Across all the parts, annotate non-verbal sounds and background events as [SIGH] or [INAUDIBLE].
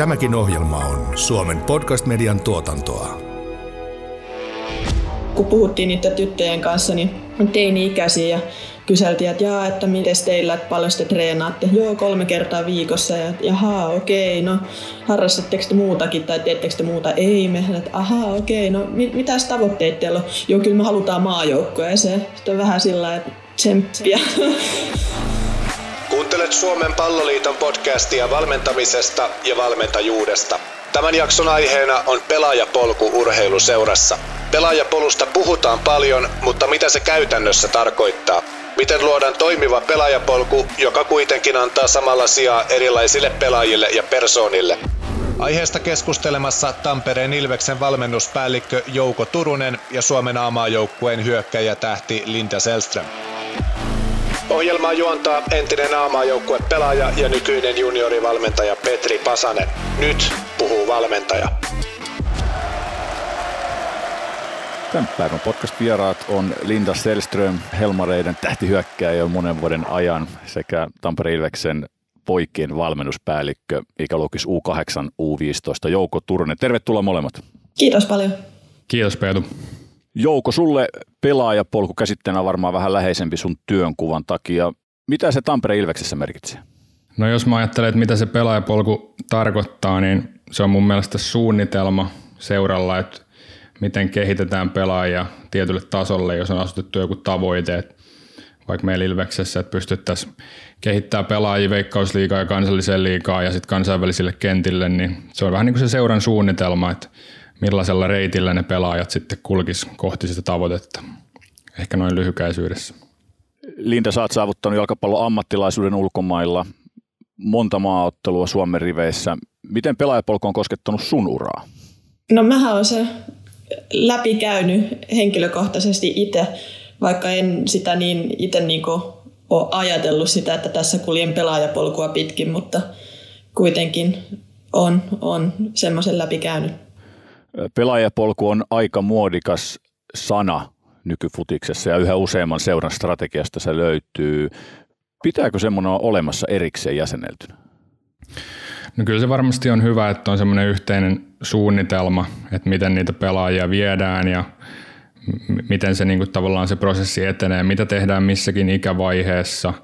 Tämäkin ohjelma on Suomen podcast-median tuotantoa. Kun puhuttiin niiden tyttöjen kanssa, niin teini-ikäisiä ja kyseltiin, että jaa, että miten teillä, että paljon te treenaatte. Joo, kolme kertaa viikossa. Ja jaha, okei, no harrastatteko te muutakin tai teettekö te muuta? Ei, me, että ahaa, okei, no mit, mitäs tavoitteet teillä on? Joo, kyllä me halutaan maajoukkoja ja se on vähän sillä että tsemppiä. Kuuntelet Suomen palloliiton podcastia valmentamisesta ja valmentajuudesta. Tämän jakson aiheena on pelaajapolku urheiluseurassa. Pelaajapolusta puhutaan paljon, mutta mitä se käytännössä tarkoittaa? Miten luodaan toimiva pelaajapolku, joka kuitenkin antaa samalla sijaa erilaisille pelaajille ja persoonille? Aiheesta keskustelemassa Tampereen Ilveksen valmennuspäällikkö Jouko Turunen ja Suomen aamaajoukkueen hyökkäjä tähti Linda Selström. Ohjelmaa juontaa entinen aamaajoukkue pelaaja ja nykyinen juniorivalmentaja Petri Pasanen. Nyt puhuu valmentaja. Tämän päivän podcast-vieraat on Linda Selström, Helmareiden tähtihyökkäjä jo monen vuoden ajan sekä Tampereen Ilveksen poikien valmennuspäällikkö ikäluokis U8, U15 Jouko Turunen. Tervetuloa molemmat. Kiitos paljon. Kiitos Peetu. Jouko, sulle pelaajapolku käsitteenä varmaan vähän läheisempi sun työnkuvan takia. Mitä se Tampereen Ilveksessä merkitsee? No jos mä ajattelen, että mitä se pelaajapolku tarkoittaa, niin se on mun mielestä suunnitelma seuralla, että miten kehitetään pelaajia tietylle tasolle, jos on asetettu joku tavoite, että vaikka meillä Ilveksessä, että pystyttäisiin kehittämään pelaajia veikkausliigaa ja kansalliseen liigaan ja sitten kansainvälisille kentille, niin se on vähän niin kuin se seuran suunnitelma, että millaisella reitillä ne pelaajat sitten kulkis kohti sitä tavoitetta. Ehkä noin lyhykäisyydessä. Linda, sä oot saavuttanut jalkapallon ammattilaisuuden ulkomailla, monta maaottelua Suomen riveissä. Miten pelaajapolku on koskettanut sun uraa? No mähän on se läpikäynyt henkilökohtaisesti itse, vaikka en sitä niin itse niin ole ajatellut sitä, että tässä kuljen pelaajapolkua pitkin, mutta kuitenkin on, on semmoisen läpikäynyt. Pelaajapolku on aika muodikas sana nykyfutiksessa ja yhä useamman seuran strategiasta se löytyy. Pitääkö semmoinen olla olemassa erikseen jäseneltynä? No kyllä se varmasti on hyvä, että on semmoinen yhteinen suunnitelma, että miten niitä pelaajia viedään ja miten se niin kuin, tavallaan se prosessi etenee, mitä tehdään missäkin ikävaiheessa,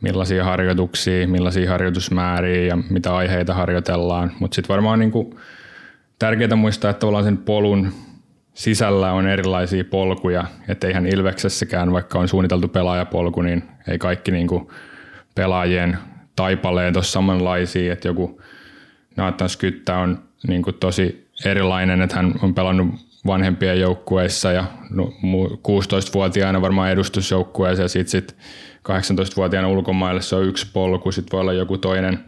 millaisia harjoituksia, millaisia harjoitusmääriä ja mitä aiheita harjoitellaan. Mutta sitten varmaan niin kuin, tärkeää muistaa, että tavallaan sen polun sisällä on erilaisia polkuja, että eihän Ilveksessäkään, vaikka on suunniteltu pelaajapolku, niin ei kaikki niin kuin pelaajien taipaleet ole samanlaisia, että joku Nathan Skyttä on niin kuin tosi erilainen, että hän on pelannut vanhempien joukkueissa ja 16-vuotiaana varmaan edustusjoukkueessa ja sitten sit 18-vuotiaana ulkomaille se on yksi polku, sitten voi olla joku toinen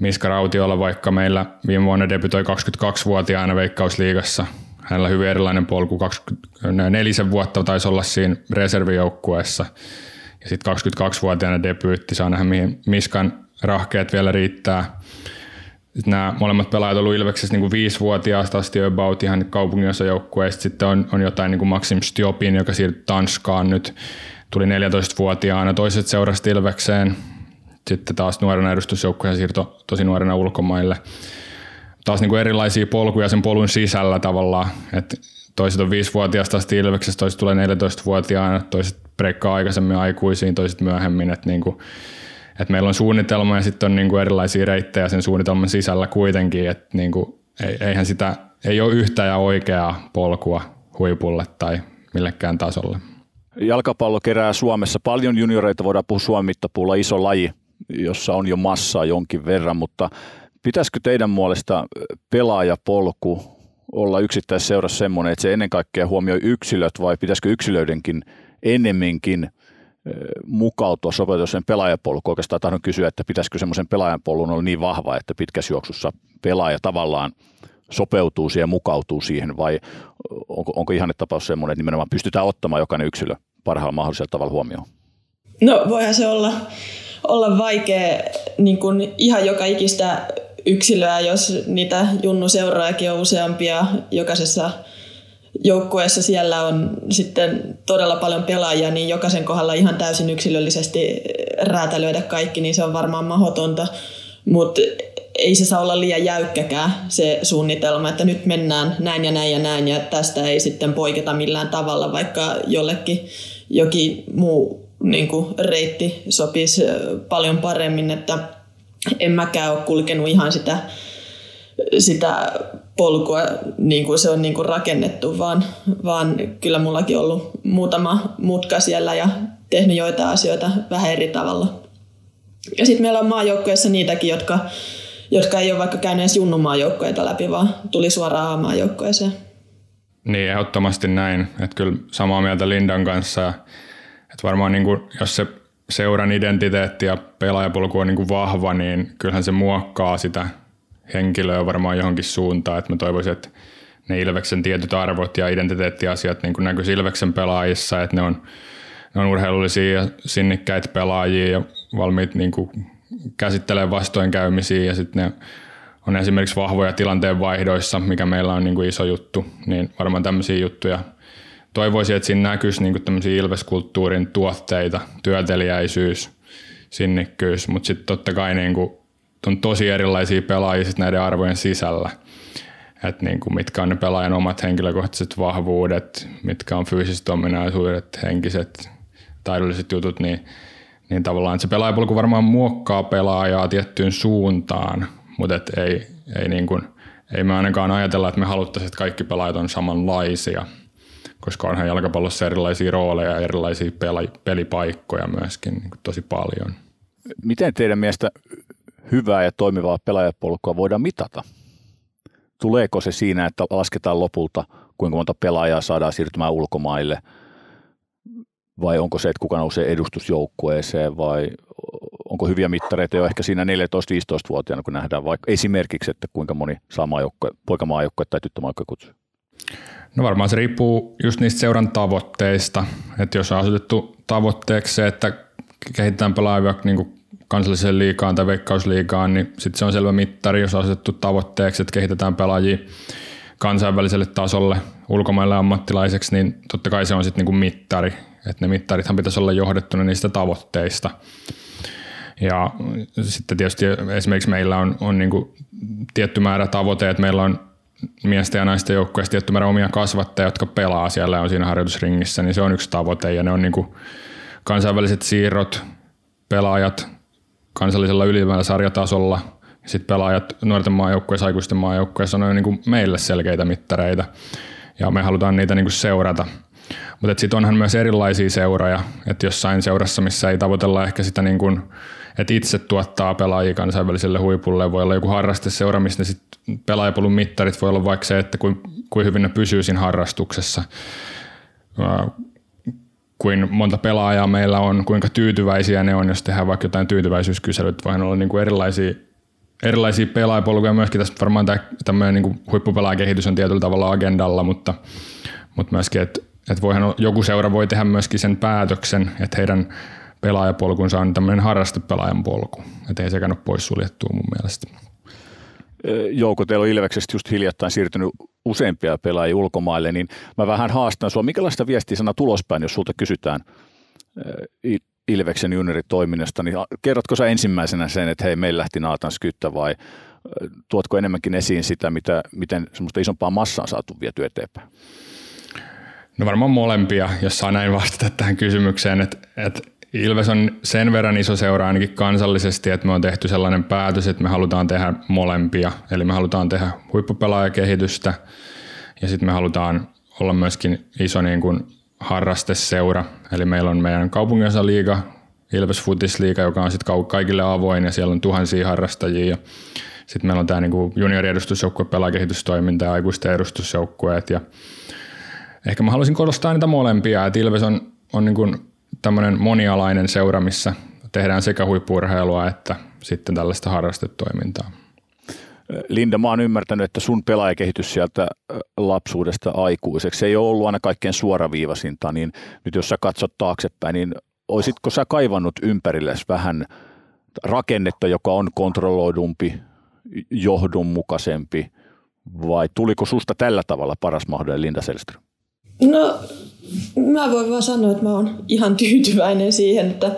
Miska Rautiolla vaikka meillä viime vuonna debytoi 22-vuotiaana Veikkausliigassa. Hänellä hyvin erilainen polku, 24 vuotta taisi olla siinä reservijoukkueessa. Ja sitten 22-vuotiaana debyytti, saa nähdä mihin Miskan rahkeet vielä riittää. Sitten nämä molemmat pelaajat ovat Ilveksessä niin viisivuotiaasta asti about ihan kaupunginosa joukkueesta. Sitten on, on jotain niin kuin Maxim Stiopin, joka siirtyi Tanskaan nyt. Tuli 14-vuotiaana, toiset seurasi Ilvekseen. Sitten taas nuorena edustusjoukkueen siirto tosi nuorena ulkomaille. Taas niin kuin erilaisia polkuja sen polun sisällä tavallaan. Että toiset on viisivuotiaasta asti Ilveksessä, toiset tulee 14-vuotiaana, toiset breikkaa aikaisemmin aikuisiin, toiset myöhemmin. Että niin kuin, että meillä on suunnitelma ja sitten on niin kuin erilaisia reittejä sen suunnitelman sisällä kuitenkin, että niin kuin, eihän sitä, ei ole yhtä ja oikeaa polkua huipulle tai millekään tasolle. Jalkapallo kerää Suomessa paljon junioreita, voidaan puhua Suomen mittapuulla iso laji, jossa on jo massaa jonkin verran, mutta pitäisikö teidän mielestä pelaajapolku olla yksittäisseurassa semmoinen, että se ennen kaikkea huomioi yksilöt vai pitäisikö yksilöidenkin ennemminkin mukautua, sopeutua sen pelaajapolku. Oikeastaan tahdon kysyä, että pitäisikö semmoisen pelaajapolun olla niin vahva, että pitkässä juoksussa pelaaja tavallaan sopeutuu siihen ja mukautuu siihen, vai onko, onko tapaus semmoinen, että nimenomaan pystytään ottamaan jokainen yksilö parhaalla mahdollisella tavalla huomioon? No voihan se olla, olla vaikea niin kuin ihan joka ikistä yksilöä, jos niitä junnu seuraajakin on useampia jokaisessa joukkueessa siellä on sitten todella paljon pelaajia, niin jokaisen kohdalla ihan täysin yksilöllisesti räätälöidä kaikki, niin se on varmaan mahdotonta. Mutta ei se saa olla liian jäykkäkään se suunnitelma, että nyt mennään näin ja näin ja näin ja tästä ei sitten poiketa millään tavalla, vaikka jollekin jokin muu niin kuin reitti sopisi paljon paremmin, että en mäkään ole kulkenut ihan sitä, sitä polkua niin kuin se on niin kuin rakennettu, vaan, vaan kyllä mullakin on ollut muutama mutka siellä ja tehnyt joitain asioita vähän eri tavalla. Ja sitten meillä on maajoukkoissa niitäkin, jotka, jotka ei ole vaikka käynyt edes junnumaajoukkoita läpi, vaan tuli suoraan A-maajoukkoeseen. Niin, ehdottomasti näin. Että kyllä samaa mieltä Lindan kanssa. Että varmaan niin kuin, jos se seuran identiteetti ja pelaajapolku on niin kuin vahva, niin kyllähän se muokkaa sitä henkilöä varmaan johonkin suuntaan. Että mä toivoisin, että ne Ilveksen tietyt arvot ja identiteettiasiat niin näkyy Ilveksen pelaajissa, että ne on, ne on urheilullisia ja sinnikkäitä pelaajia ja valmiit niin kuin käsittelee vastoinkäymisiä ja sitten ne on esimerkiksi vahvoja tilanteen vaihdoissa, mikä meillä on niin kuin iso juttu, niin varmaan tämmöisiä juttuja toivoisin, että siinä näkyisi niin tämmöisiä ilveskulttuurin tuotteita, työteliäisyys, sinnikkyys, mutta sitten totta kai niin kuin, on tosi erilaisia pelaajia sit näiden arvojen sisällä. Et niin kuin mitkä on ne pelaajan omat henkilökohtaiset vahvuudet, mitkä on fyysiset ominaisuudet, henkiset, taidolliset jutut, niin, niin tavallaan se pelaajapolku varmaan muokkaa pelaajaa tiettyyn suuntaan, mutta et ei, ei, niin kuin, ei me ainakaan ajatella, että me haluttaisiin, että kaikki pelaajat on samanlaisia – koska onhan jalkapallossa erilaisia rooleja ja erilaisia pelipaikkoja myöskin niin kuin tosi paljon. Miten teidän mielestä hyvää ja toimivaa pelaajapolkua voidaan mitata? Tuleeko se siinä, että lasketaan lopulta, kuinka monta pelaajaa saadaan siirtymään ulkomaille, vai onko se, että kuka nousee edustusjoukkueeseen, vai onko hyviä mittareita jo ehkä siinä 14-15-vuotiaana, kun nähdään vaikka esimerkiksi, että kuinka moni saa maajoukkue, poikamaajoukkue tai tyttömaajoukkue kutsuu? No varmaan se riippuu just niistä seuran tavoitteista. Että jos on asetettu tavoitteeksi se, että kehitetään pelaajia niin kansalliseen liikaan tai veikkausliikaan, niin sitten se on selvä mittari, jos on asetettu tavoitteeksi, että kehitetään pelaajia kansainväliselle tasolle ulkomaille ammattilaiseksi, niin totta kai se on sitten niin mittari. Että ne mittarithan pitäisi olla johdettuna niistä tavoitteista. Ja sitten tietysti esimerkiksi meillä on, on niin tietty määrä tavoite, että meillä on miesten ja naisten joukkueesta tietty määrä omia kasvattajia, jotka pelaa siellä ja on siinä harjoitusringissä, niin se on yksi tavoite. Ja ne on niin kuin kansainväliset siirrot, pelaajat kansallisella ylimääräisellä sarjatasolla, sitten pelaajat nuorten maajoukkueessa, aikuisten maajoukkueessa on niin kuin meille selkeitä mittareita. Ja me halutaan niitä niin kuin seurata. Mutta sitten onhan myös erilaisia seuroja, että jossain seurassa, missä ei tavoitella ehkä sitä niin kuin että itse tuottaa pelaajia kansainväliselle huipulle. Voi olla joku harrasteseura, missä sit pelaajapolun mittarit voi olla vaikka se, että kuin, kuin hyvin ne pysyy siinä harrastuksessa. Kuin monta pelaajaa meillä on, kuinka tyytyväisiä ne on, jos tehdään vaikka jotain tyytyväisyyskyselyt. Voi olla niin kuin erilaisia erilaisia pelaajapolkuja myöskin. Tässä varmaan tämä niin huippupelaajakehitys on tietyllä tavalla agendalla, mutta, mutta myöskin, että, että voihan joku seura voi tehdä myöskin sen päätöksen, että heidän pelaajapolkunsa on tämmöinen harrastepelaajan polku. Että ei sekään ole poissuljettua mun mielestä. Jouko, teillä on Ilveksestä just hiljattain siirtynyt useampia pelaajia ulkomaille, niin mä vähän haastan sinua. Minkälaista viestiä sana tulospäin, jos sulta kysytään Ilveksen junioritoiminnasta, niin kerrotko sä ensimmäisenä sen, että hei, meillä lähti Naatan Skyttä vai tuotko enemmänkin esiin sitä, mitä, miten semmoista isompaa massaa on saatu viety eteenpäin? No varmaan molempia, jos saa näin vastata tähän kysymykseen, että, että Ilves on sen verran iso seura ainakin kansallisesti, että me on tehty sellainen päätös, että me halutaan tehdä molempia. Eli me halutaan tehdä huippupelaajakehitystä ja sitten me halutaan olla myöskin iso niin kuin harrasteseura. Eli meillä on meidän liiga, Ilves Futisliiga, joka on sitten kaikille avoin ja siellä on tuhansia harrastajia. Sitten meillä on tämä niin junioriedustusjoukkue, pelaajakehitystoiminta ja aikuisten edustusjoukkueet. Ja ehkä mä haluaisin korostaa niitä molempia, että Ilves on, on niin kuin tämmöinen monialainen seura, missä tehdään sekä huippurheilua että sitten tällaista harrastetoimintaa. Linda, mä oon ymmärtänyt, että sun pelaajakehitys sieltä lapsuudesta aikuiseksi ei ole ollut aina kaikkein suoraviivasinta, niin nyt jos sä katsot taaksepäin, niin olisitko sä kaivannut ympärillesi vähän rakennetta, joka on kontrolloidumpi, johdonmukaisempi, vai tuliko susta tällä tavalla paras mahdollinen Linda Selström? No, mä voin vaan sanoa, että mä oon ihan tyytyväinen siihen, että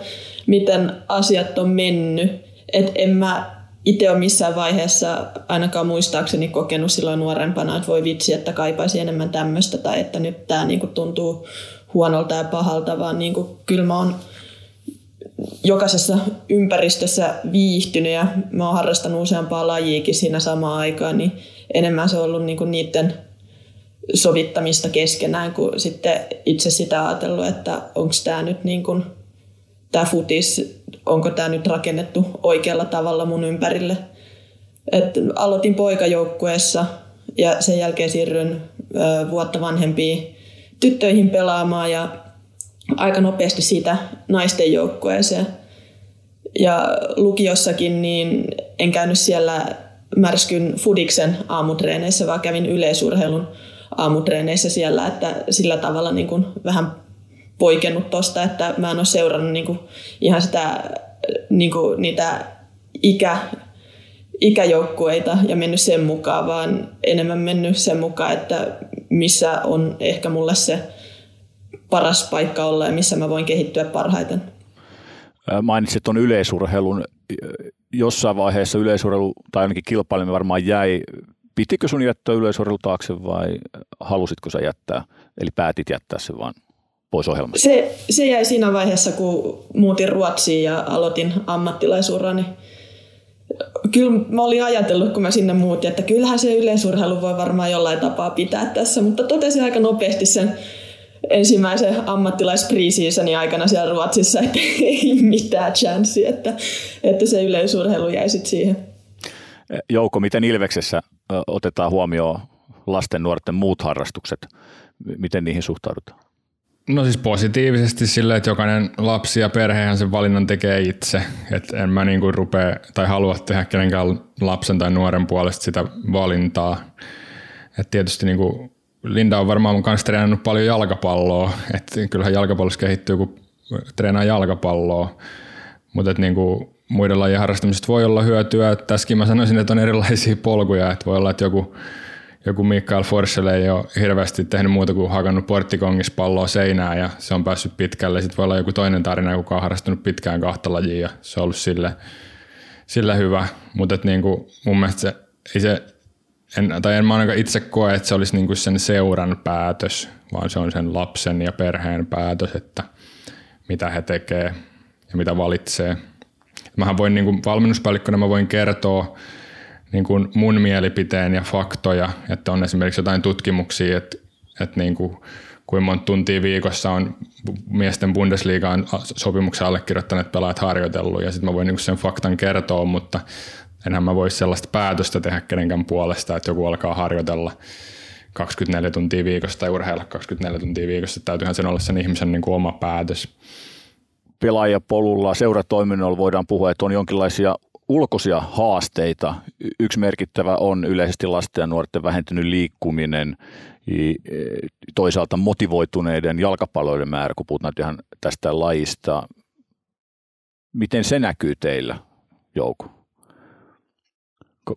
miten asiat on mennyt. Et en mä itse ole missään vaiheessa ainakaan muistaakseni kokenut silloin nuorempana, että voi vitsi, että kaipaisi enemmän tämmöistä tai että nyt tämä niinku tuntuu huonolta ja pahalta, vaan niinku, kyllä mä oon jokaisessa ympäristössä viihtynyt ja mä oon harrastanut useampaa lajiikin siinä samaan aikaan, niin enemmän se on ollut niinku niiden sovittamista keskenään, kuin sitten itse sitä ajatellut, että onko tämä nyt niin kuin, tämä futis, onko tämä nyt rakennettu oikealla tavalla mun ympärille. Et aloitin poikajoukkueessa ja sen jälkeen siirryin ö, vuotta vanhempiin tyttöihin pelaamaan ja aika nopeasti siitä naisten joukkueeseen. Ja lukiossakin niin en käynyt siellä märskyn Fudiksen aamutreeneissä, vaan kävin yleisurheilun aamutreeneissä siellä, että sillä tavalla niin kuin vähän poikennut tosta, että mä en ole seurannut niin kuin ihan sitä, niin kuin niitä ikä, ikäjoukkueita ja mennyt sen mukaan, vaan enemmän mennyt sen mukaan, että missä on ehkä mulle se paras paikka olla ja missä mä voin kehittyä parhaiten. Mainitsit tuon yleisurheilun. Jossain vaiheessa yleisurheilu, tai ainakin kilpaileminen varmaan jäi pitikö sun jättää yleisurheilu taakse vai halusitko sä jättää, eli päätit jättää sen vaan pois ohjelmasta? Se, se jäi siinä vaiheessa, kun muutin Ruotsiin ja aloitin ammattilaisurani. Kyllä mä olin ajatellut, kun mä sinne muutin, että kyllähän se yleisurheilu voi varmaan jollain tapaa pitää tässä, mutta totesin aika nopeasti sen ensimmäisen ammattilaispreseasonin aikana siellä Ruotsissa, että [LAUGHS] ei mitään chanssi, että, että se yleisurheilu jäi sitten siihen. Jouko, miten Ilveksessä otetaan huomioon lasten nuorten muut harrastukset? Miten niihin suhtaudutaan? No siis positiivisesti sille, että jokainen lapsi ja perhehän sen valinnan tekee itse. Et en mä niinku rupea tai halua tehdä kenenkään lapsen tai nuoren puolesta sitä valintaa. Et tietysti niinku Linda on varmaan mun kanssa treenannut paljon jalkapalloa. Et kyllähän jalkapallossa kehittyy, kun treenaa jalkapalloa. Mutta niinku muiden lajien harrastamisesta voi olla hyötyä. Tässäkin mä sanoisin, että on erilaisia polkuja. Että voi olla, että joku, joku Mikael Forssell ei ole hirveästi tehnyt muuta kuin hakannut porttikongissa palloa seinään ja se on päässyt pitkälle. Sitten voi olla joku toinen tarina, joka on harrastunut pitkään kahta lajia ja se on ollut sille, sille hyvä. Mutta niinku, mun mielestä se, ei se en, tai en mä ainakaan itse koe, että se olisi niinku sen seuran päätös, vaan se on sen lapsen ja perheen päätös, että mitä he tekee ja mitä valitsee – Mähän voin niin kuin valmennuspäällikkönä mä voin kertoa niin kuin mun mielipiteen ja faktoja, että on esimerkiksi jotain tutkimuksia, että, että niin kuin, kuinka monta tuntia viikossa on miesten Bundesliigaan sopimuksen allekirjoittaneet pelaajat harjoitellut ja sitten mä voin niin sen faktan kertoa, mutta enhän mä voi sellaista päätöstä tehdä kenenkään puolesta, että joku alkaa harjoitella 24 tuntia viikossa tai urheilla 24 tuntia viikossa. Täytyyhän sen olla sen ihmisen niin kuin oma päätös pelaajapolulla, seuratoiminnolla voidaan puhua, että on jonkinlaisia ulkoisia haasteita. Yksi merkittävä on yleisesti lasten ja nuorten vähentynyt liikkuminen, toisaalta motivoituneiden jalkapalloiden määrä, kun puhutaan ihan tästä lajista. Miten se näkyy teillä, Jouko?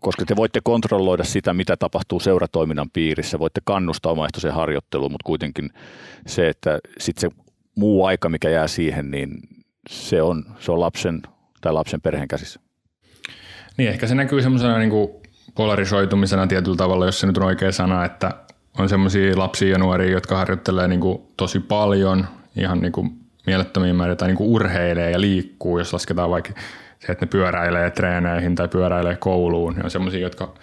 Koska te voitte kontrolloida sitä, mitä tapahtuu seuratoiminnan piirissä, voitte kannustaa omaehtoiseen harjoitteluun, mutta kuitenkin se, että sitten se muu aika, mikä jää siihen, niin se on, se on lapsen tai lapsen perheen käsissä. Niin, ehkä se näkyy semmoisena niin polarisoitumisena tietyllä tavalla, jos se nyt on oikea sana, että on semmoisia lapsia ja nuoria, jotka harjoittelee niin kuin tosi paljon, ihan niin kuin mielettömiä määriä, tai niin kuin urheilee ja liikkuu, jos lasketaan vaikka se, että ne pyöräilee treeneihin tai pyöräilee kouluun. Ne on semmoisia, jotka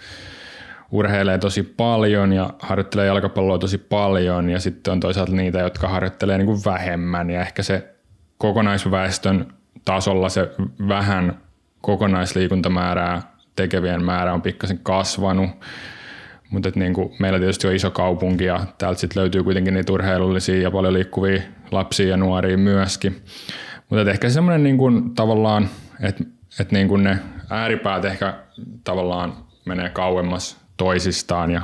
urheilee tosi paljon ja harjoittelee jalkapalloa tosi paljon ja sitten on toisaalta niitä, jotka harjoittelee niin kuin vähemmän ja ehkä se kokonaisväestön tasolla se vähän kokonaisliikuntamäärää tekevien määrä on pikkasen kasvanut, mutta niin kuin meillä tietysti on iso kaupunki ja täältä sitten löytyy kuitenkin niitä urheilullisia ja paljon liikkuvia lapsia ja nuoria myöskin. Mutta ehkä semmoinen niin kuin tavallaan, että että niin kuin ne ääripäät ehkä tavallaan menee kauemmas toisistaan ja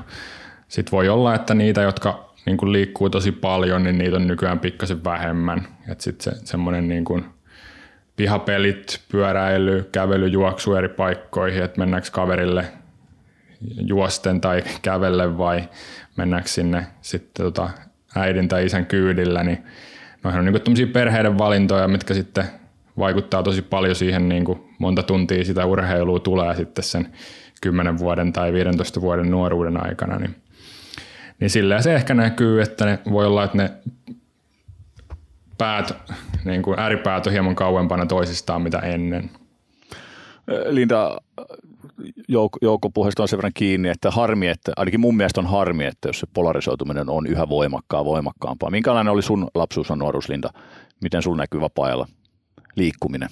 sitten voi olla, että niitä, jotka niin kuin liikkuu tosi paljon, niin niitä on nykyään pikkasen vähemmän. Että sitten se, semmoinen niin kuin pihapelit, pyöräily, kävely, juoksu eri paikkoihin, että mennäänkö kaverille juosten tai kävelle vai mennäänkö sinne sitten tota äidin tai isän kyydillä, niin noihin on niin perheiden valintoja, mitkä sitten vaikuttaa tosi paljon siihen, niin kuin monta tuntia sitä urheilua tulee sitten sen 10 vuoden tai 15 vuoden nuoruuden aikana, niin, niin silleen se ehkä näkyy, että ne voi olla, että ne päät, niin kuin ääripäät on hieman kauempana toisistaan mitä ennen. Linda, jouk- joukkopuheesta on sen verran kiinni, että harmi, että ainakin mun mielestä on harmi, että jos se polarisoituminen on yhä voimakkaa voimakkaampaa. Minkälainen oli sun lapsuus ja nuoruus, Linda? Miten sun näkyy vapaa-ajalla liikkuminen?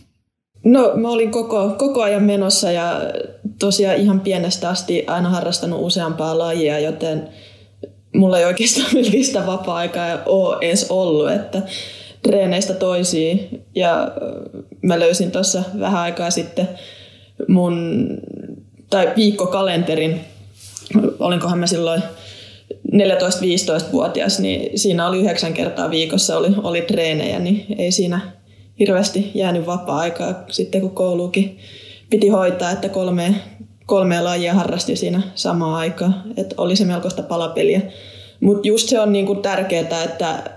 No mä olin koko, koko ajan menossa ja tosiaan ihan pienestä asti aina harrastanut useampaa lajia, joten mulla ei oikeastaan [LAUGHS] sitä vapaa-aikaa ole edes ollut, että treeneistä toisiin. Ja mä löysin tuossa vähän aikaa sitten mun, tai viikkokalenterin, olinkohan mä silloin 14-15-vuotias, niin siinä oli yhdeksän kertaa viikossa oli, oli treenejä, niin ei siinä hirveästi jäänyt vapaa-aikaa sitten kun kouluukin piti hoitaa, että kolme, kolmea lajia harrasti siinä samaan aikaan, että oli se melkoista palapeliä. Mutta just se on niinku tärkeää, että,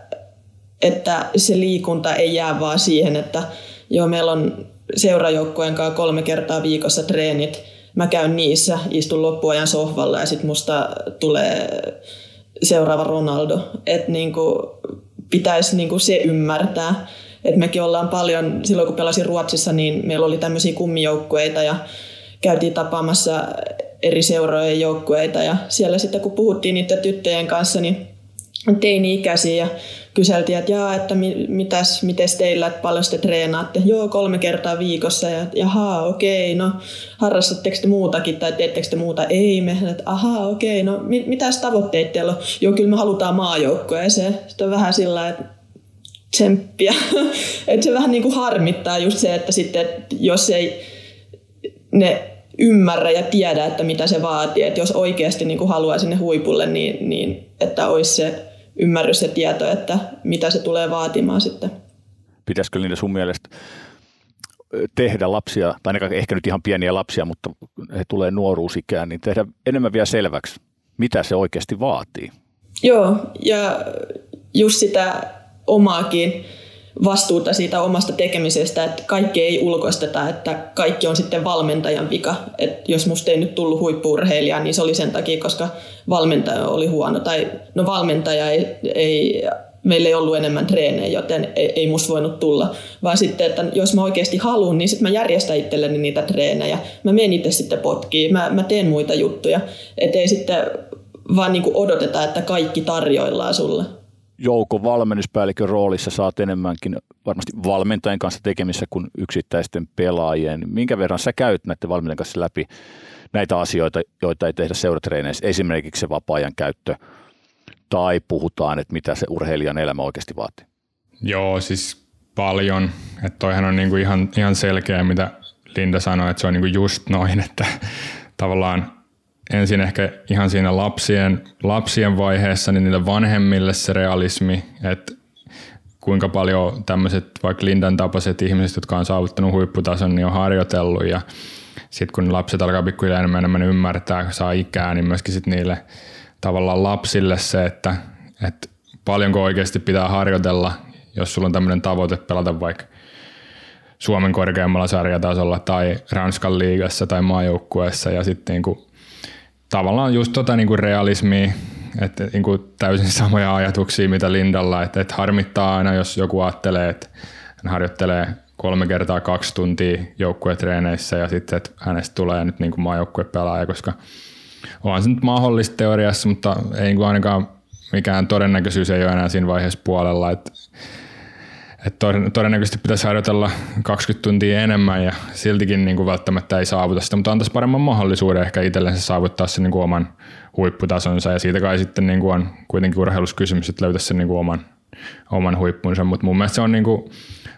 että se liikunta ei jää vaan siihen, että joo, meillä on seurajoukkojen kanssa kolme kertaa viikossa treenit, mä käyn niissä, istun loppuajan sohvalla ja sitten musta tulee seuraava Ronaldo. Että niinku, pitäisi niinku se ymmärtää. Et mekin ollaan paljon, silloin kun pelasin Ruotsissa, niin meillä oli tämmöisiä kummijoukkueita ja käytiin tapaamassa eri seurojen joukkueita ja siellä sitten kun puhuttiin niiden tyttöjen kanssa, niin teini-ikäisiä ja kyseltiin, että jaa, että mitäs, mites teillä, että paljon te treenaatte? Joo, kolme kertaa viikossa ja jaha, okei, no harrastatteko te muutakin tai teettekö te muuta? Ei, me, että ahaa, okei, no mitäs tavoitteet teillä on? Joo, kyllä me halutaan maajoukkueeseen. Sitten on vähän sillä että tsemppiä. [LAUGHS] että se vähän niin kuin harmittaa just se, että sitten, että jos ei ne ymmärrä ja tiedä, että mitä se vaatii. Että jos oikeasti niin kuin haluaa sinne huipulle, niin, niin että olisi se ymmärrys ja tieto, että mitä se tulee vaatimaan sitten. Pitäisikö niitä sun mielestä tehdä lapsia, tai ehkä nyt ihan pieniä lapsia, mutta he tulee nuoruusikään, niin tehdä enemmän vielä selväksi, mitä se oikeasti vaatii? Joo, ja just sitä omaakin vastuuta siitä omasta tekemisestä, että kaikki ei ulkoisteta, että kaikki on sitten valmentajan vika. että jos musta ei nyt tullut huippuurheilija, niin se oli sen takia, koska valmentaja oli huono. Tai no valmentaja ei, ei meillä ei ollut enemmän treenejä, joten ei, ei musta voinut tulla. Vaan sitten, että jos mä oikeasti haluan, niin sitten mä järjestän itselleni niitä treenejä. Mä menen itse sitten potkiin, mä, mä teen muita juttuja. Että ei sitten vaan niin odoteta, että kaikki tarjoillaan sulle joukon valmennuspäällikön roolissa saat enemmänkin varmasti valmentajien kanssa tekemissä kuin yksittäisten pelaajien. Minkä verran sä käyt näiden valmentajien kanssa läpi näitä asioita, joita ei tehdä seuratreeneissä, esimerkiksi se vapaa-ajan käyttö, tai puhutaan, että mitä se urheilijan elämä oikeasti vaatii? Joo, siis paljon. Että toihan on niinku ihan, ihan selkeä, mitä Linda sanoi, että se on niinku just noin, että tavallaan ensin ehkä ihan siinä lapsien, lapsien vaiheessa, niin niille vanhemmille se realismi, että kuinka paljon tämmöiset vaikka Lindan tapaiset ihmiset, jotka on saavuttanut huipputason, niin on harjoitellut ja sitten kun lapset alkaa pikkuhiljaa enemmän, enemmän ymmärtää, saa ikää, niin myöskin sitten niille tavallaan lapsille se, että, että paljonko oikeasti pitää harjoitella, jos sulla on tämmöinen tavoite pelata vaikka Suomen korkeammalla sarjatasolla tai Ranskan liigassa tai maajoukkueessa ja sitten niin tavallaan just tota niin kuin realismia, että niin kuin täysin [LAUGHS] samoja ajatuksia mitä Lindalla, että, että harmittaa aina, jos joku ajattelee, että hän harjoittelee kolme kertaa kaksi tuntia joukkuetreeneissä ja sitten, että hänestä tulee nyt niin kuin maajoukkuepelaaja, koska onhan se nyt mahdollista teoriassa, mutta ei niin kuin ainakaan mikään todennäköisyys ei ole enää siinä vaiheessa puolella, että että todennäköisesti pitäisi harjoitella 20 tuntia enemmän ja siltikin niin kuin välttämättä ei saavuta sitä, mutta antaisi paremman mahdollisuuden ehkä itsellensä saavuttaa sen niin kuin oman huipputasonsa ja siitä kai sitten niin kuin on kuitenkin urheiluskysymys, että löytäisi sen niin kuin oman, oman huippunsa, mutta mun mielestä se on niin kuin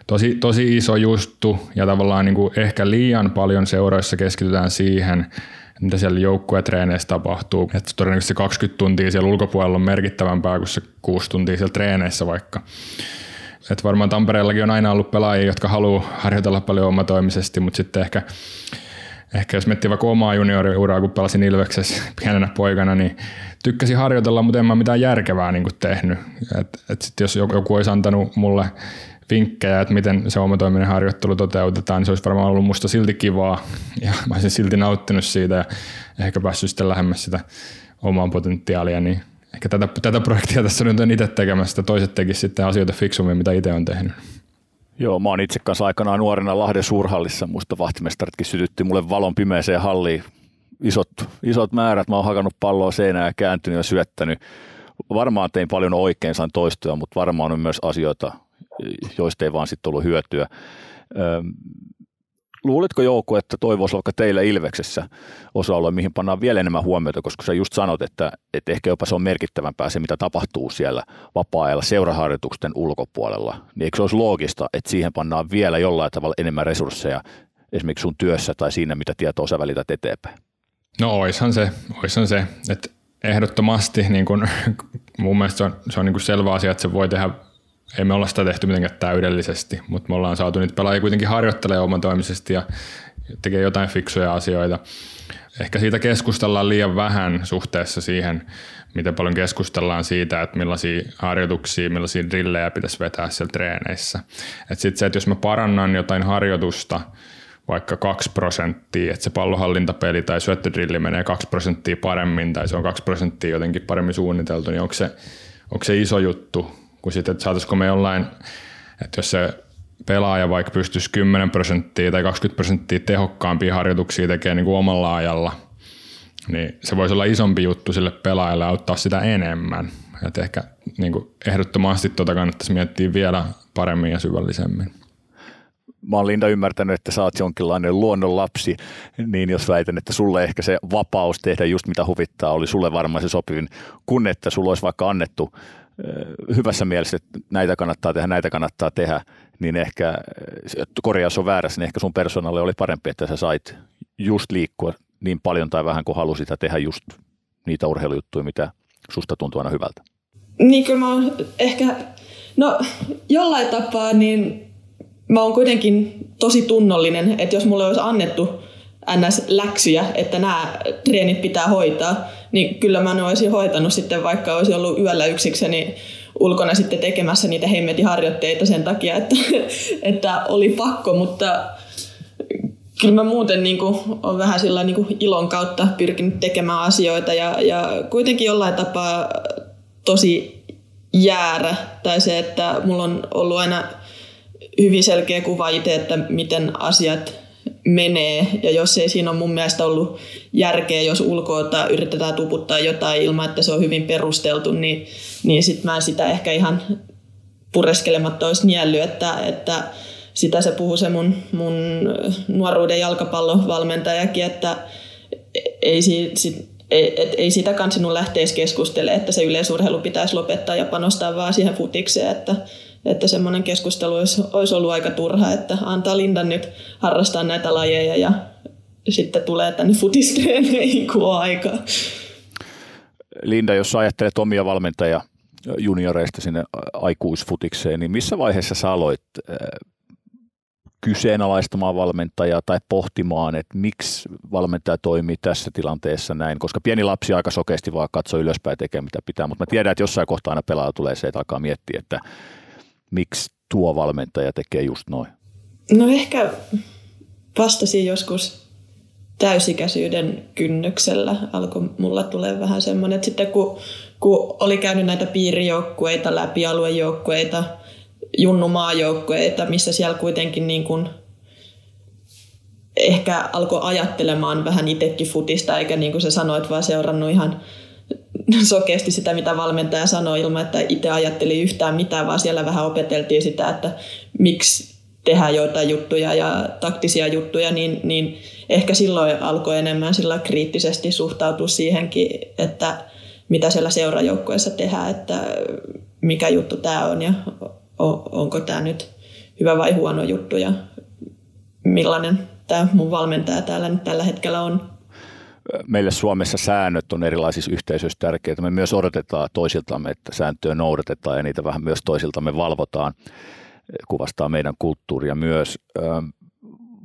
tosi, tosi iso juttu ja tavallaan niin kuin ehkä liian paljon seuroissa keskitytään siihen, mitä siellä joukkuetreeneissä tapahtuu. Että todennäköisesti 20 tuntia siellä ulkopuolella on merkittävämpää kuin se 6 tuntia siellä treeneissä vaikka. Et varmaan Tampereellakin on aina ollut pelaajia, jotka haluaa harjoitella paljon omatoimisesti, mutta sitten ehkä, ehkä jos miettii vaikka omaa junioriuraa, kun pelasin Ilveksessä [LAUGHS] pienenä poikana, niin tykkäsin harjoitella, mutta en mä mitään järkevää niin kuin tehnyt. Et, et sit jos joku olisi antanut mulle vinkkejä, että miten se omatoiminen harjoittelu toteutetaan, niin se olisi varmaan ollut musta silti kivaa ja mä olisin silti nauttinut siitä ja ehkä päässyt sitten lähemmäs sitä omaa potentiaalia, niin ehkä tätä, tätä projektia tässä nyt on itse tekemässä, toiset tekisivät sitten asioita fiksummin, mitä itse on tehnyt. Joo, mä oon itse kanssa aikanaan nuorena Lahden suurhallissa, muista vahtimestaritkin sytytti mulle valon pimeeseen halliin isot, isot määrät, mä oon hakannut palloa seinään ja kääntynyt ja syöttänyt. Varmaan tein paljon oikein, sain toistuja, mutta varmaan on myös asioita, joista ei vaan sitten ollut hyötyä. Luulitko Jouko, että toivoisi vaikka teillä Ilveksessä osa-alue, mihin pannaan vielä enemmän huomiota, koska sä just sanot, että, että ehkä jopa se on merkittävämpää se, mitä tapahtuu siellä vapaa-ajalla seuraharjoitusten ulkopuolella. Niin eikö se olisi loogista, että siihen pannaan vielä jollain tavalla enemmän resursseja esimerkiksi sun työssä tai siinä, mitä tietoa sä välität eteenpäin? No oishan se, oishan se että ehdottomasti niin kun, [LAUGHS] mun mielestä se on, se on niin selvä asia, että se voi tehdä ei me olla sitä tehty mitenkään täydellisesti, mutta me ollaan saatu niitä pelaajia kuitenkin harjoittelemaan omatoimisesti ja tekee jotain fiksuja asioita. Ehkä siitä keskustellaan liian vähän suhteessa siihen, miten paljon keskustellaan siitä, että millaisia harjoituksia, millaisia drillejä pitäisi vetää siellä treeneissä. Sitten se, että jos mä parannan jotain harjoitusta vaikka 2 prosenttia, että se pallohallintapeli tai syöttödrilli menee 2 prosenttia paremmin tai se on 2 prosenttia jotenkin paremmin suunniteltu, niin onko se, onko se iso juttu kuin sitten, että saataisiko me jollain, että jos se pelaaja vaikka pystyisi 10 prosenttia tai 20 prosenttia tehokkaampia harjoituksia tekemään niin omalla ajalla, niin se voisi olla isompi juttu sille pelaajalle auttaa sitä enemmän. Että ehkä niin kuin ehdottomasti tuota kannattaisi miettiä vielä paremmin ja syvällisemmin. Mä oon Linda ymmärtänyt, että sä oot jonkinlainen luonnonlapsi, niin jos väitän, että sulle ehkä se vapaus tehdä just mitä huvittaa oli sulle varmaan se sopivin, kun että sulla olisi vaikka annettu hyvässä mielessä, että näitä kannattaa tehdä, näitä kannattaa tehdä, niin ehkä, korjaus on väärässä, niin ehkä sun persoonalle oli parempi, että sä sait just liikkua niin paljon tai vähän kuin halusit ja tehdä just niitä urheilujuttuja, mitä susta tuntuu aina hyvältä. Niin kyllä mä oon ehkä, no jollain tapaa niin mä oon kuitenkin tosi tunnollinen, että jos mulle olisi annettu NS-läksyjä, että nämä treenit pitää hoitaa, niin kyllä mä ne olisin hoitanut sitten, vaikka olisi ollut yöllä yksikseni ulkona sitten tekemässä niitä hemmetiharjoitteita sen takia, että, [LAUGHS] että oli pakko, mutta kyllä mä muuten niin kuin, olen vähän sillä niin kuin ilon kautta pyrkinyt tekemään asioita ja, ja kuitenkin jollain tapaa tosi jäärä tai se, että mulla on ollut aina hyvin selkeä kuva itse, että miten asiat menee. Ja jos ei siinä ole mun mielestä ollut järkeä, jos ulkoota yritetään tuputtaa jotain ilman, että se on hyvin perusteltu, niin, niin sitten mä sitä ehkä ihan pureskelematta olisi niellyt, että, että sitä se puhuu se mun, mun nuoruuden jalkapallovalmentajakin, että ei, sit, ei, et, ei sitä kans sinun lähteisi keskustelemaan, että se yleisurheilu pitäisi lopettaa ja panostaa vaan siihen futikseen, että, että semmoinen keskustelu olisi, olisi ollut aika turha, että antaa Lindan nyt harrastaa näitä lajeja ja sitten tulee tänne futistreeneihin, kun on aikaa. Linda, jos ajattelet omia valmentajia junioreista sinne aikuisfutikseen, niin missä vaiheessa sä aloit äh, kyseenalaistamaan valmentajaa tai pohtimaan, että miksi valmentaja toimii tässä tilanteessa näin, koska pieni lapsi aika sokeasti vaan katsoo ylöspäin tekee mitä pitää, mutta mä tiedän, että jossain kohtaa aina pelaaja tulee se, että alkaa miettiä, että miksi tuo valmentaja tekee just noin? No ehkä vastasin joskus täysikäisyyden kynnyksellä alkoi mulla tulee vähän semmoinen, että sitten kun, kun oli käynyt näitä piirijoukkueita läpi, aluejoukkueita, junnumaajoukkueita, missä siellä kuitenkin niin kuin ehkä alkoi ajattelemaan vähän itsekin futista, eikä niin kuin sä sanoit, vaan seurannut ihan [LAUGHS] sokeasti sitä, mitä valmentaja sanoi ilman, että itse ajatteli yhtään mitään, vaan siellä vähän opeteltiin sitä, että miksi tehdään joitain juttuja ja taktisia juttuja, niin, niin ehkä silloin alkoi enemmän sillä kriittisesti suhtautua siihenkin, että mitä siellä seurajoukkueessa tehdään, että mikä juttu tämä on ja onko tämä nyt hyvä vai huono juttu ja millainen tämä mun valmentaja täällä nyt tällä hetkellä on meille Suomessa säännöt on erilaisissa yhteisöissä tärkeitä. Me myös odotetaan toisiltamme, että sääntöjä noudatetaan ja niitä vähän myös toisiltamme valvotaan. Kuvastaa meidän kulttuuria myös.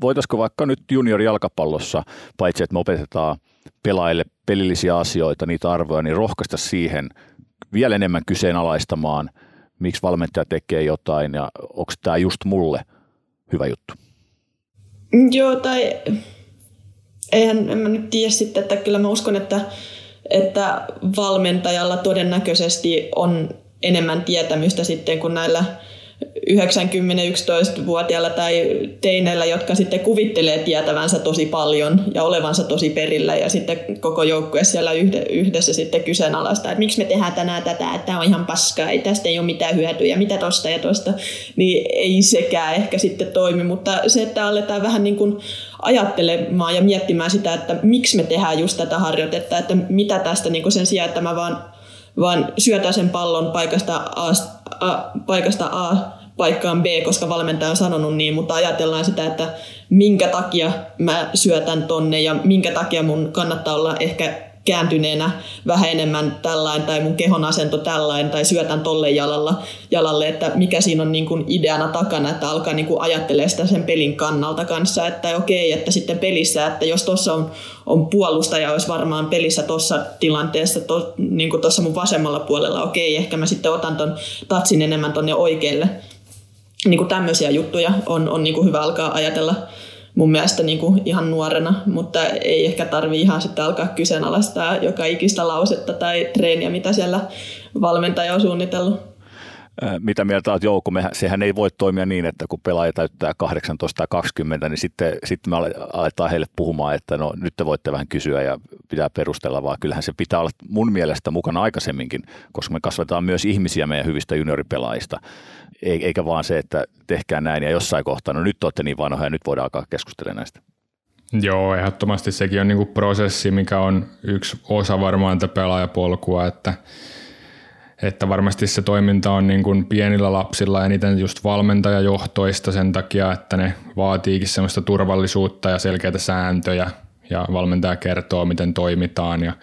Voitaisiko vaikka nyt junior-jalkapallossa, paitsi että me opetetaan pelaajille pelillisiä asioita, niitä arvoja, niin rohkaista siihen vielä enemmän kyseenalaistamaan, miksi valmentaja tekee jotain ja onko tämä just mulle hyvä juttu? Joo, tai eihän en mä nyt tiedä sitten, että kyllä mä uskon, että, että valmentajalla todennäköisesti on enemmän tietämystä sitten kuin näillä 90-11-vuotiailla tai teineillä, jotka sitten kuvittelee tietävänsä tosi paljon ja olevansa tosi perillä ja sitten koko joukkue siellä yhdessä sitten kyseenalaista, että miksi me tehdään tänään tätä, että tämä on ihan paskaa, ei tästä ei ole mitään hyötyä, mitä tosta ja tosta, niin ei sekään ehkä sitten toimi, mutta se, että aletaan vähän niin kuin ajattelemaan ja miettimään sitä, että miksi me tehdään just tätä harjoitetta, että mitä tästä niin kuin sen sijaan, että mä vaan vaan syötään sen pallon paikasta A, A, paikasta A paikkaan B, koska valmentaja on sanonut niin, mutta ajatellaan sitä, että minkä takia mä syötän tonne ja minkä takia mun kannattaa olla ehkä kääntyneenä vähän enemmän tällain tai mun kehon asento tällain tai syötän tolle jalalla, jalalle, että mikä siinä on niin kuin ideana takana, että alkaa niin kuin ajattelee sitä sen pelin kannalta kanssa, että okei, että sitten pelissä, että jos tuossa on, on puolustaja, olisi varmaan pelissä tuossa tilanteessa, to, niin kuin tuossa mun vasemmalla puolella, okei, ehkä mä sitten otan ton tatsin enemmän tonne oikealle. Niin kuin tämmöisiä juttuja on, on niin kuin hyvä alkaa ajatella mun mielestä niin kuin ihan nuorena, mutta ei ehkä tarvi ihan sitten alkaa kyseenalaistaa joka ikistä lausetta tai treeniä, mitä siellä valmentaja on suunnitellut. Mitä mieltä olet Jouko? Mehän, sehän ei voi toimia niin, että kun pelaaja täyttää 18 tai 20, niin sitten, sitten me aletaan heille puhumaan, että no nyt te voitte vähän kysyä ja pitää perustella, vaan kyllähän se pitää olla mun mielestä mukana aikaisemminkin, koska me kasvetaan myös ihmisiä meidän hyvistä junioripelaajista eikä vaan se, että tehkää näin ja jossain kohtaa, no nyt olette niin vanhoja ja nyt voidaan alkaa keskustella näistä. Joo, ehdottomasti sekin on niinku prosessi, mikä on yksi osa varmaan tätä pelaajapolkua, että, että varmasti se toiminta on niin kuin pienillä lapsilla eniten just valmentajajohtoista sen takia, että ne vaatiikin semmoista turvallisuutta ja selkeitä sääntöjä ja valmentaja kertoo, miten toimitaan ja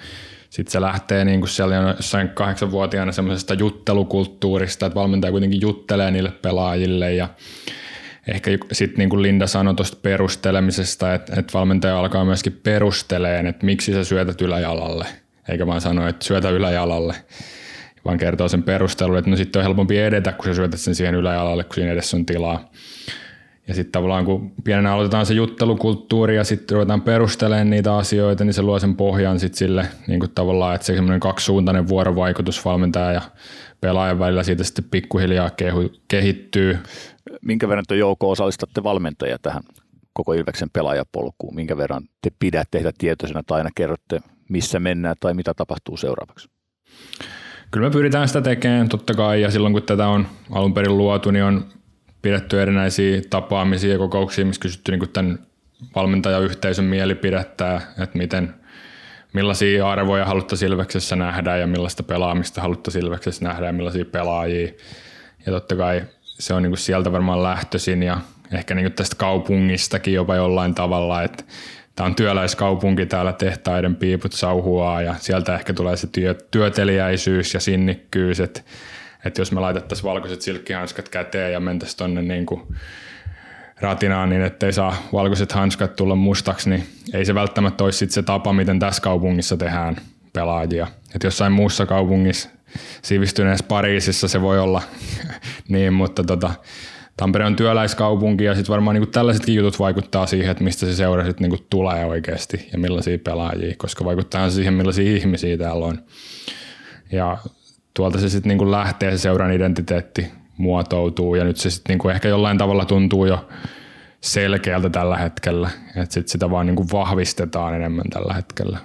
sitten se lähtee niin kuin siellä jossain kahdeksanvuotiaana semmoisesta juttelukulttuurista, että valmentaja kuitenkin juttelee niille pelaajille ja ehkä sitten niin kuin Linda sanoi tuosta perustelemisesta, että, että valmentaja alkaa myöskin perusteleen, että miksi sä syötät yläjalalle, eikä vaan sano, että syötä yläjalalle, vaan kertoo sen perustelun, että no sitten on helpompi edetä, kun sä syötät sen siihen yläjalalle, kun siinä edessä on tilaa. Ja sitten tavallaan kun pienenä aloitetaan se juttelukulttuuri ja sitten ruvetaan perustelemaan niitä asioita, niin se luo sen pohjan sitten sille niin kuin tavallaan, että se semmoinen kaksisuuntainen vuorovaikutus valmentaja ja pelaajan välillä siitä sitten pikkuhiljaa kehu, kehittyy. Minkä verran te joukko osallistatte valmentajia tähän koko Ilveksen pelaajapolkuun? Minkä verran te pidätte tehdä tietoisena tai aina kerrotte, missä mennään tai mitä tapahtuu seuraavaksi? Kyllä me pyritään sitä tekemään totta kai ja silloin kun tätä on alun perin luotu, niin on pidetty erinäisiä tapaamisia ja kokouksia, missä kysytty niin tämän valmentajayhteisön mielipidettä, että miten, millaisia arvoja haluttaisiin Ilveksessä nähdä ja millaista pelaamista haluttaisiin Ilveksessä nähdä ja millaisia pelaajia. Ja totta kai se on niin sieltä varmaan lähtöisin ja ehkä niin tästä kaupungistakin jopa jollain tavalla, että tämä on työläiskaupunki, täällä tehtaiden piiput sauhuaa ja sieltä ehkä tulee se työ, työteliäisyys ja sinnikkyys, että että jos me laitettaisiin valkoiset silkkihanskat käteen ja mentäisiin tuonne niin kuin ratinaan niin, ettei saa valkoiset hanskat tulla mustaksi, niin ei se välttämättä olisi sit se tapa, miten tässä kaupungissa tehdään pelaajia. Et jossain muussa kaupungissa, sivistyneessä Pariisissa se voi olla [LAUGHS] niin, mutta tota, Tampere on työläiskaupunki ja sitten varmaan niinku tällaisetkin jutut vaikuttaa siihen, että mistä se seura sitten niinku tulee oikeasti ja millaisia pelaajia, koska vaikuttaa siihen, millaisia ihmisiä täällä on. Ja tuolta se sitten niinku lähtee, se seuran identiteetti muotoutuu ja nyt se sitten niinku ehkä jollain tavalla tuntuu jo selkeältä tällä hetkellä, että sit sitä vaan niinku vahvistetaan enemmän tällä hetkellä.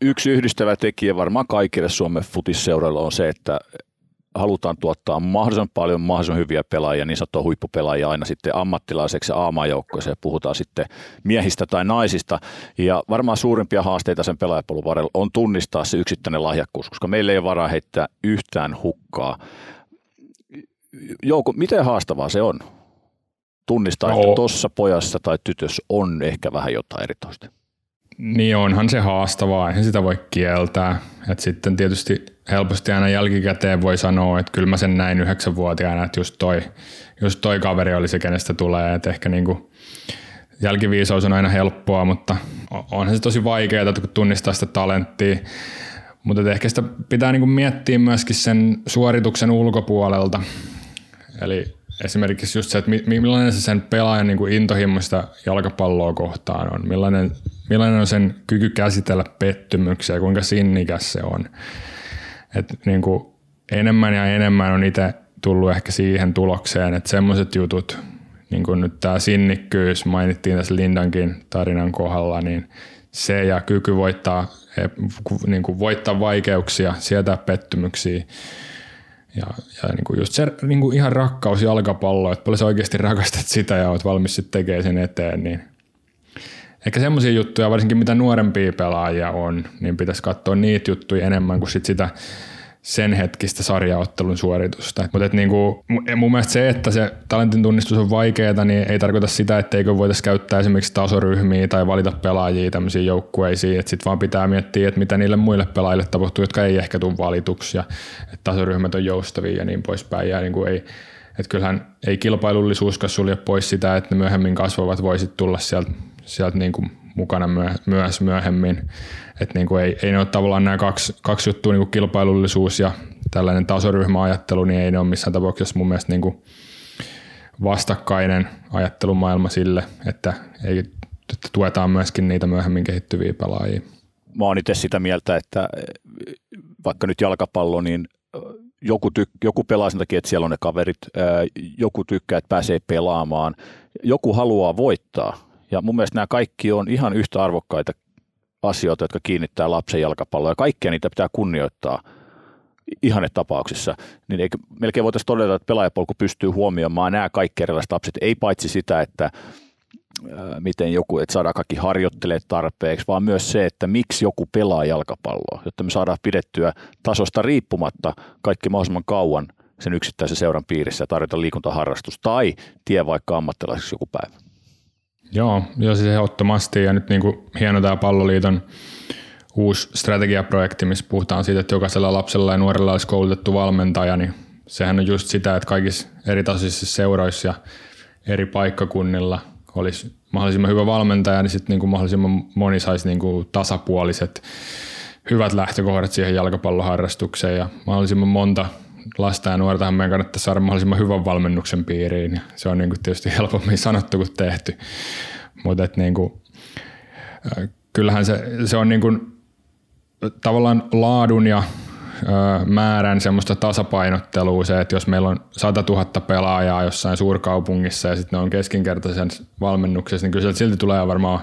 Yksi yhdistävä tekijä varmaan kaikille Suomen futisseuroilla on se, että halutaan tuottaa mahdollisimman paljon mahdollisimman hyviä pelaajia, niin sanottua huippupelaajia aina sitten ammattilaiseksi ja puhutaan sitten miehistä tai naisista. Ja varmaan suurimpia haasteita sen pelaajapolun varrella on tunnistaa se yksittäinen lahjakkuus, koska meillä ei ole varaa heittää yhtään hukkaa. Jouko, miten haastavaa se on tunnistaa, no. että tuossa pojassa tai tytössä on ehkä vähän jotain eritoista? Niin onhan se haastavaa, eihän sitä voi kieltää. Et sitten tietysti helposti aina jälkikäteen voi sanoa, että kyllä mä sen näin yhdeksänvuotiaana, että just toi, just toi kaveri oli se, kenestä tulee. Että ehkä niinku jälkiviisaus on aina helppoa, mutta onhan se tosi vaikeaa, kun tunnistaa sitä talenttia. Mutta ehkä sitä pitää niinku miettiä myöskin sen suorituksen ulkopuolelta. Eli esimerkiksi just se, että millainen se sen pelaajan niin kuin intohimoista jalkapalloa kohtaan on, millainen, millainen on sen kyky käsitellä pettymyksiä, kuinka sinnikäs se on. Et niin kuin enemmän ja enemmän on itse tullut ehkä siihen tulokseen, että semmoiset jutut, niin kuin nyt tämä sinnikkyys mainittiin tässä Lindankin tarinan kohdalla, niin se ja kyky voittaa, niin kuin voittaa vaikeuksia, sietää pettymyksiä, ja, ja niin kuin just se niin kuin ihan rakkaus jalkapalloa, että paljon sä oikeasti rakastat sitä ja oot valmis sitten tekemään sen eteen, niin ehkä semmoisia juttuja, varsinkin mitä nuorempia pelaajia on, niin pitäisi katsoa niitä juttuja enemmän kuin sit sitä sen hetkistä sarjaottelun suoritusta. Mutta niinku, mun mielestä se, että se talentin tunnistus on vaikeaa, niin ei tarkoita sitä, etteikö voitaisiin käyttää esimerkiksi tasoryhmiä tai valita pelaajia tämmöisiin joukkueisiin. Että sitten vaan pitää miettiä, että mitä niille muille pelaajille tapahtuu, jotka ei ehkä tule valituksi ja että tasoryhmät on joustavia ja niin poispäin. Ja niinku ei, että kyllähän ei kilpailullisuuskaan sulje pois sitä, että ne myöhemmin kasvavat voisit tulla sieltä, sieltä niinku mukana myö, myös myöhemmin. Että niin kuin ei, ei ne ole tavallaan nämä kaksi, kaksi juttua, niin kuin kilpailullisuus ja tällainen tasoryhmäajattelu, niin ei ne ole missään tapauksessa mun mielestä niin kuin vastakkainen ajattelumaailma sille, että, ei, että tuetaan myöskin niitä myöhemmin kehittyviä pelaajia. Mä oon itse sitä mieltä, että vaikka nyt jalkapallo, niin joku, tyk- joku pelaa sen takia, että siellä on ne kaverit, joku tykkää, että pääsee pelaamaan, joku haluaa voittaa. Ja mun mielestä nämä kaikki on ihan yhtä arvokkaita asioita, jotka kiinnittää lapsen jalkapalloa. Ja kaikkia niitä pitää kunnioittaa tapauksissa, niin eikö, melkein voitaisiin todeta, että pelaajapolku pystyy huomioimaan nämä kaikki erilaiset lapset, ei paitsi sitä, että miten joku, että saadaan kaikki harjoittelee tarpeeksi, vaan myös se, että miksi joku pelaa jalkapalloa, jotta me saadaan pidettyä tasosta riippumatta kaikki mahdollisimman kauan sen yksittäisen seuran piirissä ja tarjota liikuntaharrastus tai tie vaikka ammattilaiseksi joku päivä. Joo, joo siis ehdottomasti. Ja nyt niin kuin hieno tämä Palloliiton uusi strategiaprojekti, missä puhutaan siitä, että jokaisella lapsella ja nuorella olisi koulutettu valmentaja, niin sehän on just sitä, että kaikissa eri tasoisissa seuroissa ja eri paikkakunnilla olisi mahdollisimman hyvä valmentaja, niin sitten niin kuin mahdollisimman moni saisi niin kuin tasapuoliset hyvät lähtökohdat siihen jalkapalloharrastukseen ja mahdollisimman monta lasta ja nuorta meidän kannattaa saada mahdollisimman hyvän valmennuksen piiriin. Se on niin kuin tietysti helpommin sanottu kuin tehty. Mutta niin kuin, kyllähän se, se on niin kuin, tavallaan laadun ja määrän semmoista tasapainottelua se, että jos meillä on 100 000 pelaajaa jossain suurkaupungissa ja sitten ne on keskinkertaisen valmennuksessa, niin kyllä silti tulee varmaan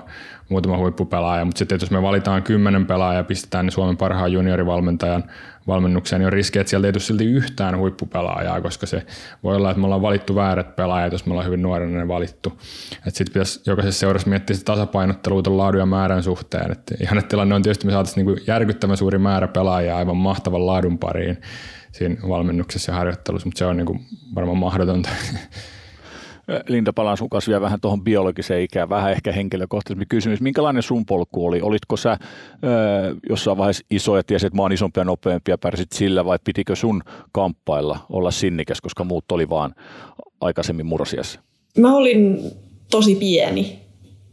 muutama huippupelaaja, mutta sitten jos me valitaan kymmenen pelaajaa ja pistetään ne Suomen parhaan juniorivalmentajan valmennukseen, niin on riski, että sieltä ei tule silti yhtään huippupelaajaa, koska se voi olla, että me ollaan valittu väärät pelaajat, jos me ollaan hyvin nuorena ne valittu. Sitten pitäisi jokaisessa seurassa miettiä sitä tasapainottelua laadun ja määrän suhteen. Et ihan tilanne on tietysti, että me saataisiin niinku järkyttävän suuri määrä pelaajia aivan mahtavan laadun pariin siinä valmennuksessa ja harjoittelussa, mutta se on niinku varmaan mahdotonta. [LAUGHS] Linda, palaan sun kanssa vielä vähän tuohon biologiseen ikään, vähän ehkä henkilökohtaisempi kysymys. Minkälainen sun polku oli? Olitko sä öö, jossain vaiheessa iso ja tiesit, että mä oon isompi ja nopeampi ja pärsit sillä vai pitikö sun kamppailla olla sinnikäs, koska muut oli vaan aikaisemmin mursiassa? Mä olin tosi pieni,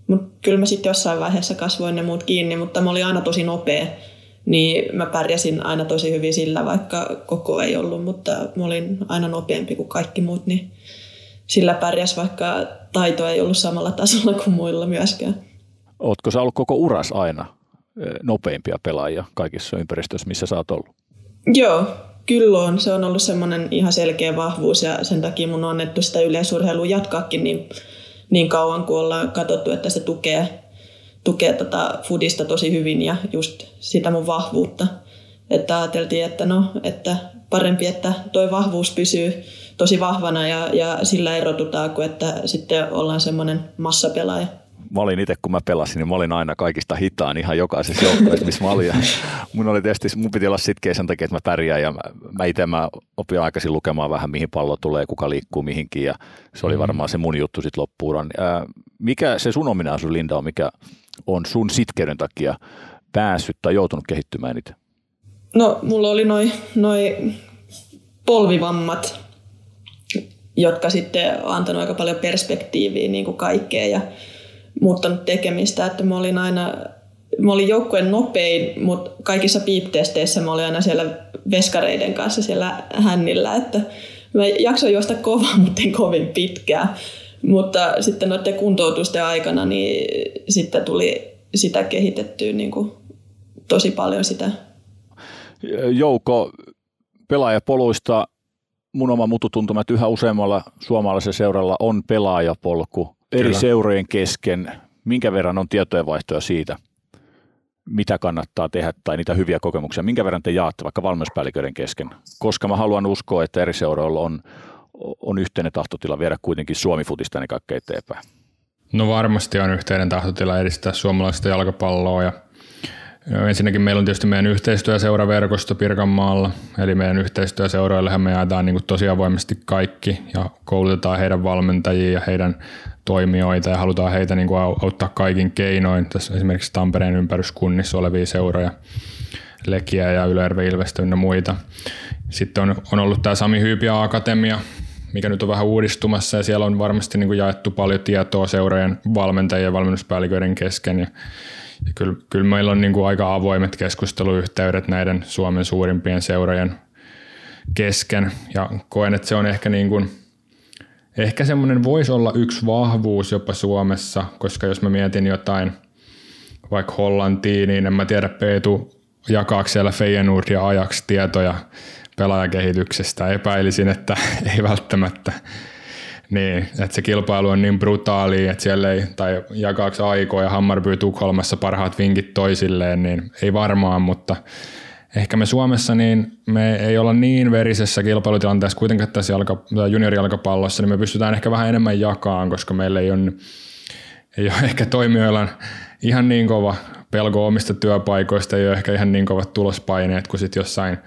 mutta kyllä mä sitten jossain vaiheessa kasvoin ne muut kiinni, mutta mä olin aina tosi nopea. Niin mä pärjäsin aina tosi hyvin sillä, vaikka koko ei ollut, mutta mä olin aina nopeampi kuin kaikki muut, niin sillä pärjäs, vaikka taito ei ollut samalla tasolla kuin muilla myöskään. Oletko sä ollut koko uras aina nopeimpia pelaajia kaikissa ympäristöissä, missä sä oot ollut? Joo, kyllä on. Se on ollut semmoinen ihan selkeä vahvuus ja sen takia mun on annettu sitä yleisurheilua jatkaakin niin, niin kauan, kun ollaan katsottu, että se tukee, tukee tota foodista tosi hyvin ja just sitä mun vahvuutta. Että ajateltiin, että no, että parempi, että toi vahvuus pysyy tosi vahvana ja, ja sillä erotutaan, kuin että sitten ollaan semmoinen massapelaaja. Mä olin itse, kun mä pelasin, niin mä olin aina kaikista hitaan ihan jokaisessa joukkueessa, missä mä olin. Ja mun, oli tietysti, mun piti olla sitkeä sen takia, että mä pärjään ja mä, mä itse mä opin aikaisin lukemaan vähän, mihin pallo tulee, kuka liikkuu mihinkin ja se oli mm. varmaan se mun juttu sitten loppuun. Mikä se sun ominaisuus, Linda, on, mikä on sun sitkeyden takia päässyt tai joutunut kehittymään itse? No, mulla oli noin noi polvivammat jotka sitten on antanut aika paljon perspektiiviä niin kuin kaikkeen ja muuttanut tekemistä. Että mä olin aina, mä olin joukkueen nopein, mutta kaikissa piiptesteissä mä olin aina siellä veskareiden kanssa siellä hännillä, että mä jaksoin juosta kovaa, [LAUGHS] mutta en kovin pitkään. Mutta sitten noiden kuntoutusten aikana niin sitten tuli sitä kehitettyä niin kuin tosi paljon sitä. Jouko pelaajapoluista mun oma mututuntuma, että yhä useammalla suomalaisella seuralla on pelaajapolku eri Kyllä. seurojen kesken. Minkä verran on tietojenvaihtoja siitä, mitä kannattaa tehdä tai niitä hyviä kokemuksia, minkä verran te jaatte vaikka valmennuspäälliköiden kesken? Koska mä haluan uskoa, että eri seuroilla on, on yhteinen tahtotila viedä kuitenkin Suomi-futista niin kaikkein eteenpäin. No varmasti on yhteinen tahtotila edistää suomalaista jalkapalloa ja Ensinnäkin meillä on tietysti meidän yhteistyöseuraverkosto Pirkanmaalla, eli meidän yhteistyöseuroillehan me jaetaan niin tosi avoimesti kaikki ja koulutetaan heidän valmentajia ja heidän toimijoita ja halutaan heitä niin auttaa kaikin keinoin. Tässä esimerkiksi Tampereen ympäryskunnissa olevia seuroja, Lekiä ja Ylärve Ilvestä ja muita. Sitten on, on ollut tämä Sami Hyypiä Akatemia, mikä nyt on vähän uudistumassa ja siellä on varmasti niin jaettu paljon tietoa seurojen valmentajien ja valmennuspäälliköiden kesken. Ja ja kyllä, kyllä meillä on niin kuin aika avoimet keskusteluyhteydet näiden Suomen suurimpien seurojen kesken ja koen, että se on ehkä niin kuin, ehkä semmoinen voisi olla yksi vahvuus jopa Suomessa, koska jos mä mietin jotain vaikka Hollantiin, niin en mä tiedä Peetu jakaako siellä Feyenoord ja Ajax tietoja pelaajakehityksestä. Epäilisin, että [LAUGHS] ei välttämättä. Niin, että se kilpailu on niin brutaali, että siellä ei, tai jakaako aikoja Hammarby Tukholmassa parhaat vinkit toisilleen, niin ei varmaan, mutta ehkä me Suomessa niin me ei olla niin verisessä kilpailutilanteessa kuitenkin tässä jalka, juniorijalkapallossa, niin me pystytään ehkä vähän enemmän jakamaan, koska meillä ei ole, ei ole ehkä toimijoilla ihan niin kova pelko omista työpaikoista, ei ole ehkä ihan niin kovat tulospaineet kuin sitten jossain –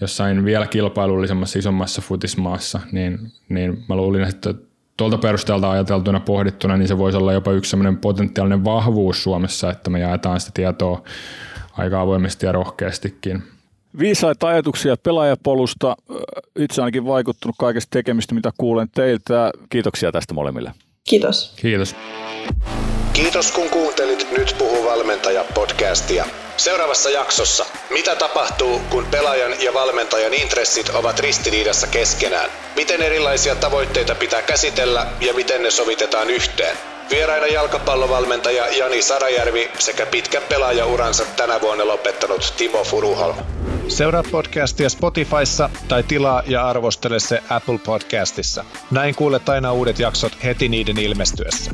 jossain vielä kilpailullisemmassa isommassa futismaassa, niin, niin mä luulin, että tuolta perusteelta ajateltuna pohdittuna, niin se voisi olla jopa yksi sellainen potentiaalinen vahvuus Suomessa, että me jaetaan sitä tietoa aika avoimesti ja rohkeastikin. Viisaita ajatuksia pelaajapolusta. Itse ainakin vaikuttunut kaikesta tekemistä, mitä kuulen teiltä. Kiitoksia tästä molemmille. Kiitos. Kiitos. Kiitos kun kuuntelit Nyt puhuu valmentaja podcastia. Seuraavassa jaksossa, mitä tapahtuu, kun pelaajan ja valmentajan intressit ovat ristiriidassa keskenään? Miten erilaisia tavoitteita pitää käsitellä ja miten ne sovitetaan yhteen? Vieraina jalkapallovalmentaja Jani Sarajärvi sekä pitkän pelaajauransa tänä vuonna lopettanut Timo Furuholm. Seuraa podcastia Spotifyssa tai tilaa ja arvostele se Apple Podcastissa. Näin kuulet aina uudet jaksot heti niiden ilmestyessä.